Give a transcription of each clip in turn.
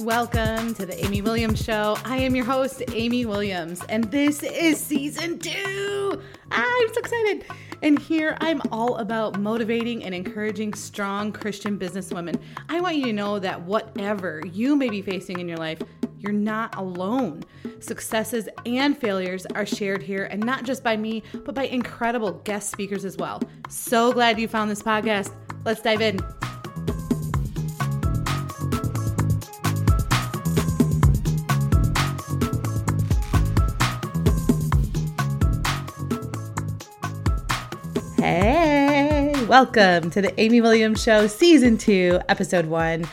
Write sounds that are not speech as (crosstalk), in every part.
Welcome to the Amy Williams Show. I am your host, Amy Williams, and this is season two. I'm so excited. And here I'm all about motivating and encouraging strong Christian businesswomen. I want you to know that whatever you may be facing in your life, you're not alone. Successes and failures are shared here, and not just by me, but by incredible guest speakers as well. So glad you found this podcast. Let's dive in. Welcome to the Amy Williams Show, Season 2, Episode 1.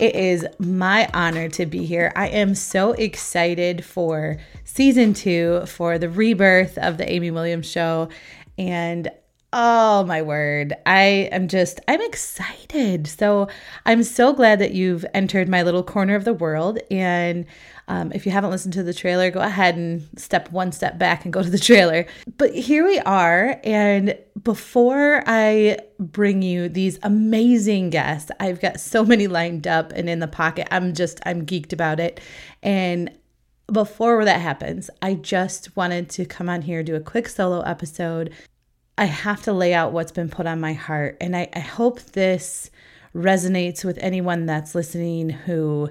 It is my honor to be here. I am so excited for Season 2, for the rebirth of the Amy Williams Show. And Oh my word. I am just, I'm excited. So I'm so glad that you've entered my little corner of the world. And um, if you haven't listened to the trailer, go ahead and step one step back and go to the trailer. But here we are. And before I bring you these amazing guests, I've got so many lined up and in the pocket. I'm just, I'm geeked about it. And before that happens, I just wanted to come on here, do a quick solo episode I have to lay out what's been put on my heart. And I, I hope this resonates with anyone that's listening who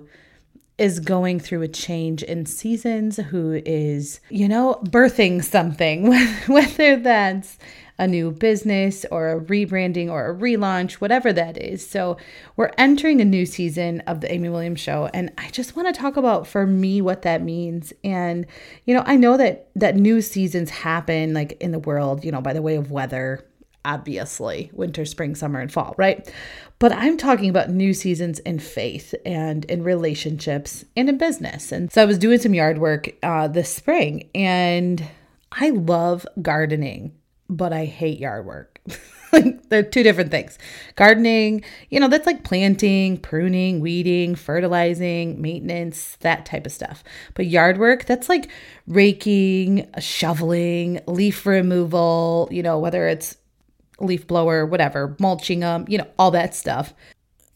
is going through a change in seasons, who is, you know, birthing something, (laughs) whether that's a new business or a rebranding or a relaunch, whatever that is. So, we're entering a new season of the Amy Williams show and I just want to talk about for me what that means. And you know, I know that that new seasons happen like in the world, you know, by the way of weather, obviously, winter, spring, summer and fall, right? But I'm talking about new seasons in faith and in relationships and in business. And so I was doing some yard work uh, this spring and I love gardening but I hate yard work. (laughs) like they're two different things. Gardening, you know, that's like planting, pruning, weeding, fertilizing, maintenance, that type of stuff. But yard work, that's like raking, shoveling, leaf removal, you know, whether it's leaf blower, whatever, mulching them, you know, all that stuff.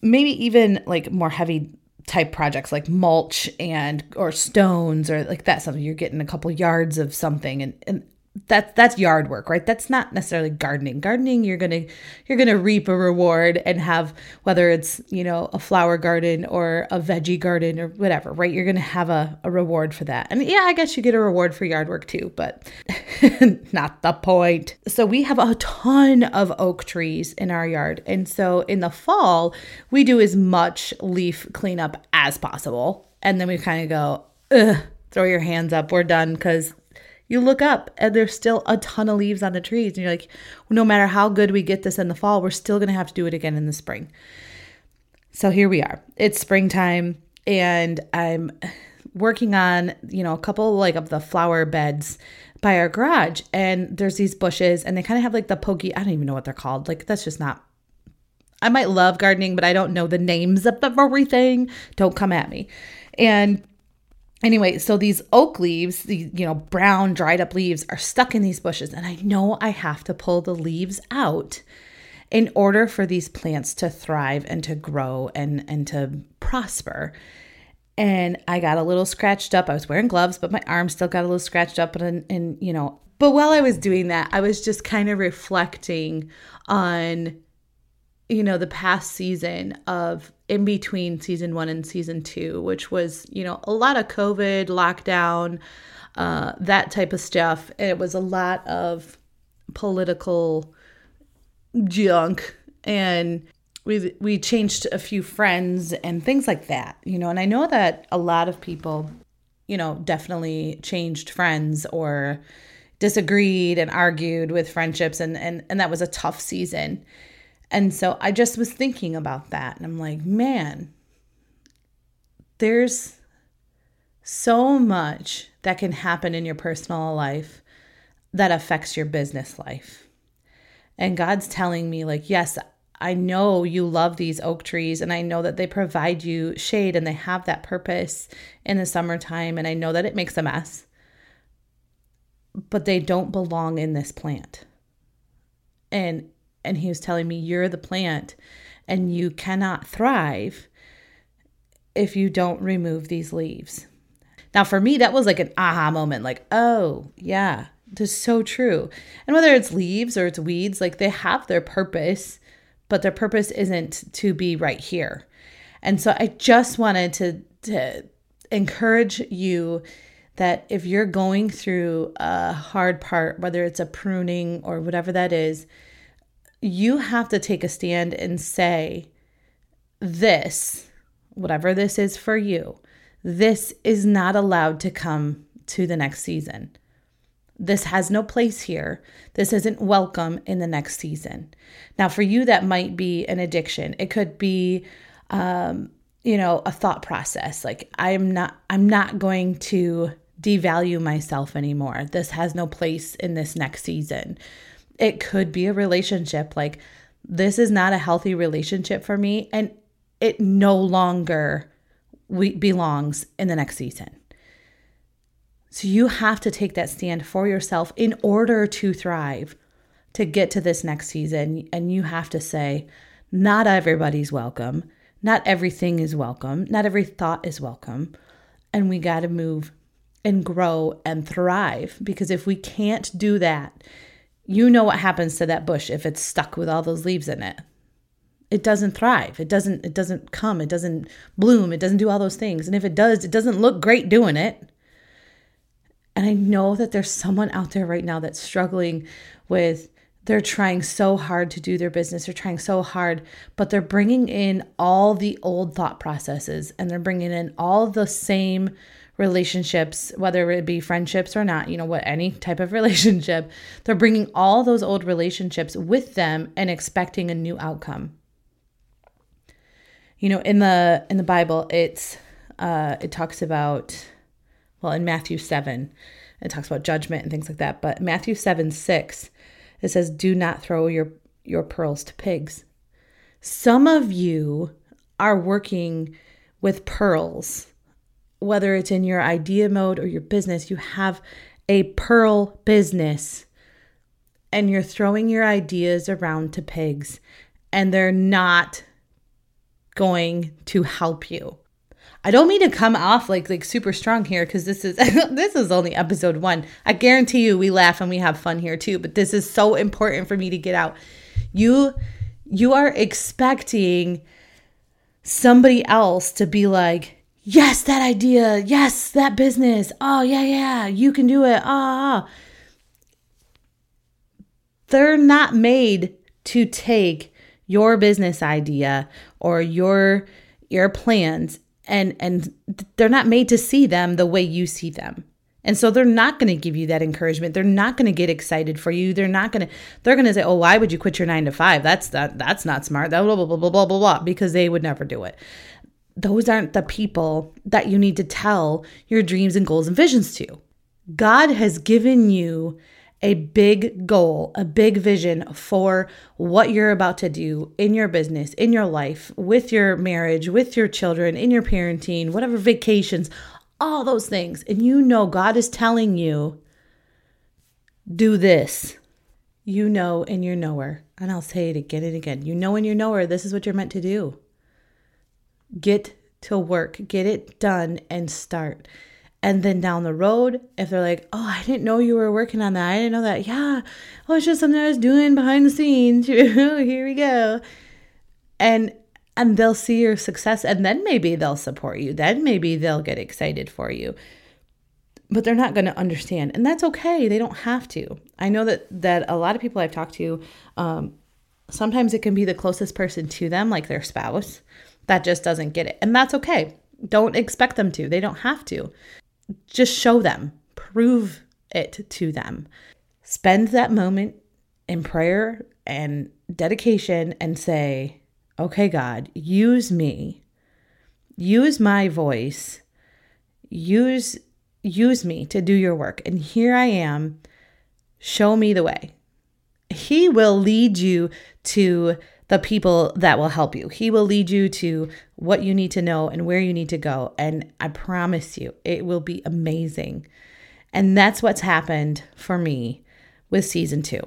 Maybe even like more heavy type projects like mulch and or stones or like that something you're getting a couple yards of something and, and that's that's yard work right? That's not necessarily gardening. Gardening you're gonna you're gonna reap a reward and have whether it's you know a flower garden or a veggie garden or whatever right? You're gonna have a, a reward for that. And yeah i guess you get a reward for yard work too but (laughs) not the point. So we have a ton of oak trees in our yard. And so in the fall we do as much leaf cleanup as possible. And then we kind of go Ugh, throw your hands up we're done because you look up and there's still a ton of leaves on the trees. And you're like, no matter how good we get this in the fall, we're still going to have to do it again in the spring. So here we are. It's springtime and I'm working on, you know, a couple like of the flower beds by our garage and there's these bushes and they kind of have like the pokey, I don't even know what they're called. Like that's just not I might love gardening, but I don't know the names of everything. Don't come at me. And anyway, so these oak leaves, the you know, brown dried up leaves are stuck in these bushes and I know I have to pull the leaves out in order for these plants to thrive and to grow and and to prosper. And I got a little scratched up. I was wearing gloves, but my arm still got a little scratched up and and you know, but while I was doing that, I was just kind of reflecting on you know, the past season of in between season one and season two, which was, you know, a lot of COVID, lockdown, uh, that type of stuff. And it was a lot of political junk. And we we changed a few friends and things like that, you know. And I know that a lot of people, you know, definitely changed friends or disagreed and argued with friendships and and and that was a tough season and so I just was thinking about that. And I'm like, man, there's so much that can happen in your personal life that affects your business life. And God's telling me, like, yes, I know you love these oak trees and I know that they provide you shade and they have that purpose in the summertime. And I know that it makes a mess, but they don't belong in this plant. And and he was telling me, You're the plant and you cannot thrive if you don't remove these leaves. Now, for me, that was like an aha moment like, oh, yeah, this is so true. And whether it's leaves or it's weeds, like they have their purpose, but their purpose isn't to be right here. And so I just wanted to, to encourage you that if you're going through a hard part, whether it's a pruning or whatever that is, you have to take a stand and say, this, whatever this is for you, this is not allowed to come to the next season. This has no place here. This isn't welcome in the next season. Now, for you, that might be an addiction. It could be, um, you know, a thought process. Like I'm not, I'm not going to devalue myself anymore. This has no place in this next season. It could be a relationship. Like this is not a healthy relationship for me, and it no longer we- belongs in the next season. So you have to take that stand for yourself in order to thrive, to get to this next season. And you have to say, not everybody's welcome. Not everything is welcome. Not every thought is welcome. And we got to move and grow and thrive because if we can't do that, you know what happens to that bush if it's stuck with all those leaves in it. It doesn't thrive. It doesn't it doesn't come. It doesn't bloom. It doesn't do all those things. And if it does, it doesn't look great doing it. And I know that there's someone out there right now that's struggling with they're trying so hard to do their business. They're trying so hard, but they're bringing in all the old thought processes and they're bringing in all the same relationships, whether it be friendships or not, you know, what any type of (laughs) relationship. They're bringing all those old relationships with them and expecting a new outcome. You know, in the in the Bible, it's uh it talks about well, in Matthew 7, it talks about judgment and things like that. But Matthew 7 6, it says, Do not throw your, your pearls to pigs. Some of you are working with pearls, whether it's in your idea mode or your business, you have a pearl business and you're throwing your ideas around to pigs and they're not going to help you. I don't mean to come off like like super strong here because this is (laughs) this is only episode one. I guarantee you we laugh and we have fun here too, but this is so important for me to get out. You you are expecting somebody else to be like, yes, that idea, yes, that business. Oh yeah, yeah, you can do it. Ah. Oh. They're not made to take your business idea or your your plans and and they're not made to see them the way you see them and so they're not going to give you that encouragement they're not going to get excited for you they're not going to they're going to say oh why would you quit your 9 to 5 that's that that's not smart blah blah blah blah blah blah blah because they would never do it those aren't the people that you need to tell your dreams and goals and visions to god has given you a big goal, a big vision for what you're about to do in your business, in your life, with your marriage, with your children, in your parenting, whatever vacations, all those things. And you know God is telling you, do this. You know in your knower. And I'll say it again and again. You know in your knower, this is what you're meant to do. Get to work, get it done, and start. And then down the road, if they're like, oh, I didn't know you were working on that. I didn't know that. Yeah. Oh, it's just something I was doing behind the scenes. (laughs) Here we go. And and they'll see your success and then maybe they'll support you. Then maybe they'll get excited for you. But they're not going to understand. And that's okay. They don't have to. I know that that a lot of people I've talked to um, sometimes it can be the closest person to them like their spouse that just doesn't get it. And that's okay. Don't expect them to. They don't have to just show them, prove it to them. Spend that moment in prayer and dedication and say, okay, God, use me, use my voice, use use me to do your work. And here I am. Show me the way. He will lead you to the people that will help you. He will lead you to what you need to know and where you need to go. And I promise you, it will be amazing. And that's what's happened for me with season two.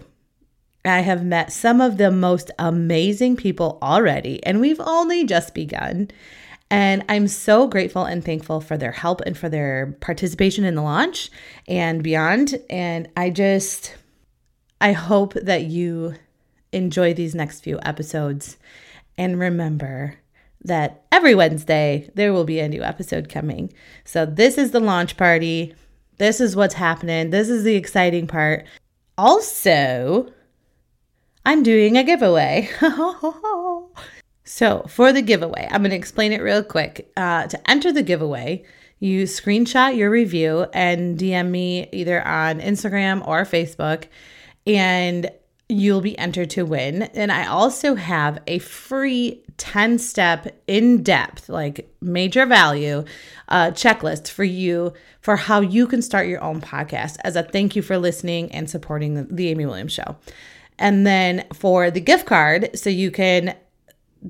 I have met some of the most amazing people already, and we've only just begun. And I'm so grateful and thankful for their help and for their participation in the launch and beyond. And I just, I hope that you enjoy these next few episodes. And remember that every Wednesday there will be a new episode coming. So, this is the launch party. This is what's happening. This is the exciting part. Also, I'm doing a giveaway. (laughs) so, for the giveaway, I'm going to explain it real quick. Uh, to enter the giveaway, you screenshot your review and DM me either on Instagram or Facebook, and you'll be entered to win. And I also have a free 10 step, in depth, like major value uh, checklist for you for how you can start your own podcast as a thank you for listening and supporting the, the Amy Williams Show. And then for the gift card, so you can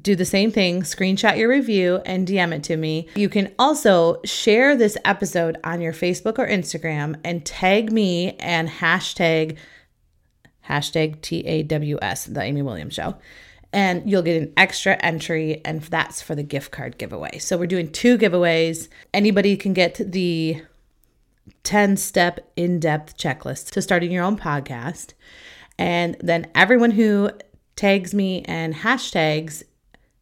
do the same thing, screenshot your review and DM it to me. You can also share this episode on your Facebook or Instagram and tag me and hashtag hashtag TAWS, the Amy Williams Show. And you'll get an extra entry, and that's for the gift card giveaway. So we're doing two giveaways. Anybody can get the 10 step in depth checklist to starting your own podcast. And then everyone who tags me and hashtags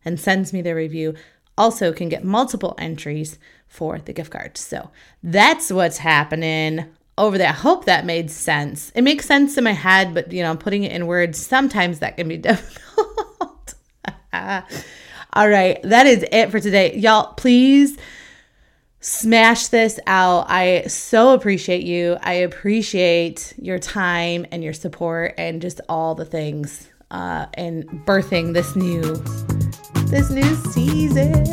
and sends me their review also can get multiple entries for the gift card. So that's what's happening over there. I hope that made sense. It makes sense in my head, but you know, I'm putting it in words, sometimes that can be (laughs) difficult. (laughs) All right, that is it for today. Y'all, please smash this out. I so appreciate you. I appreciate your time and your support and just all the things uh, and birthing this new this new season.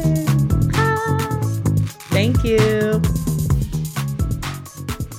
Ah, thank you.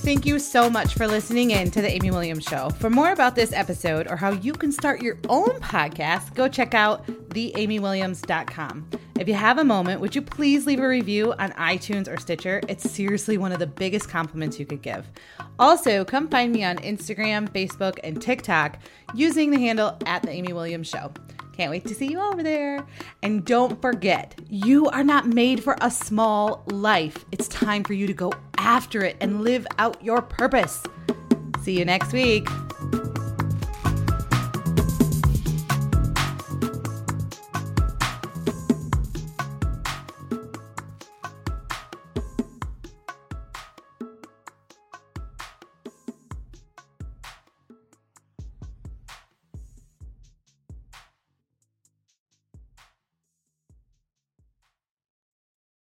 Thank you so much for listening in to the Amy Williams Show. For more about this episode or how you can start your own podcast, go check out theamywilliams.com. If you have a moment, would you please leave a review on iTunes or Stitcher? It's seriously one of the biggest compliments you could give. Also, come find me on Instagram, Facebook, and TikTok using the handle at the Amy Williams Show. Can't wait to see you over there. And don't forget, you are not made for a small life. It's time for you to go after it and live out your purpose. See you next week.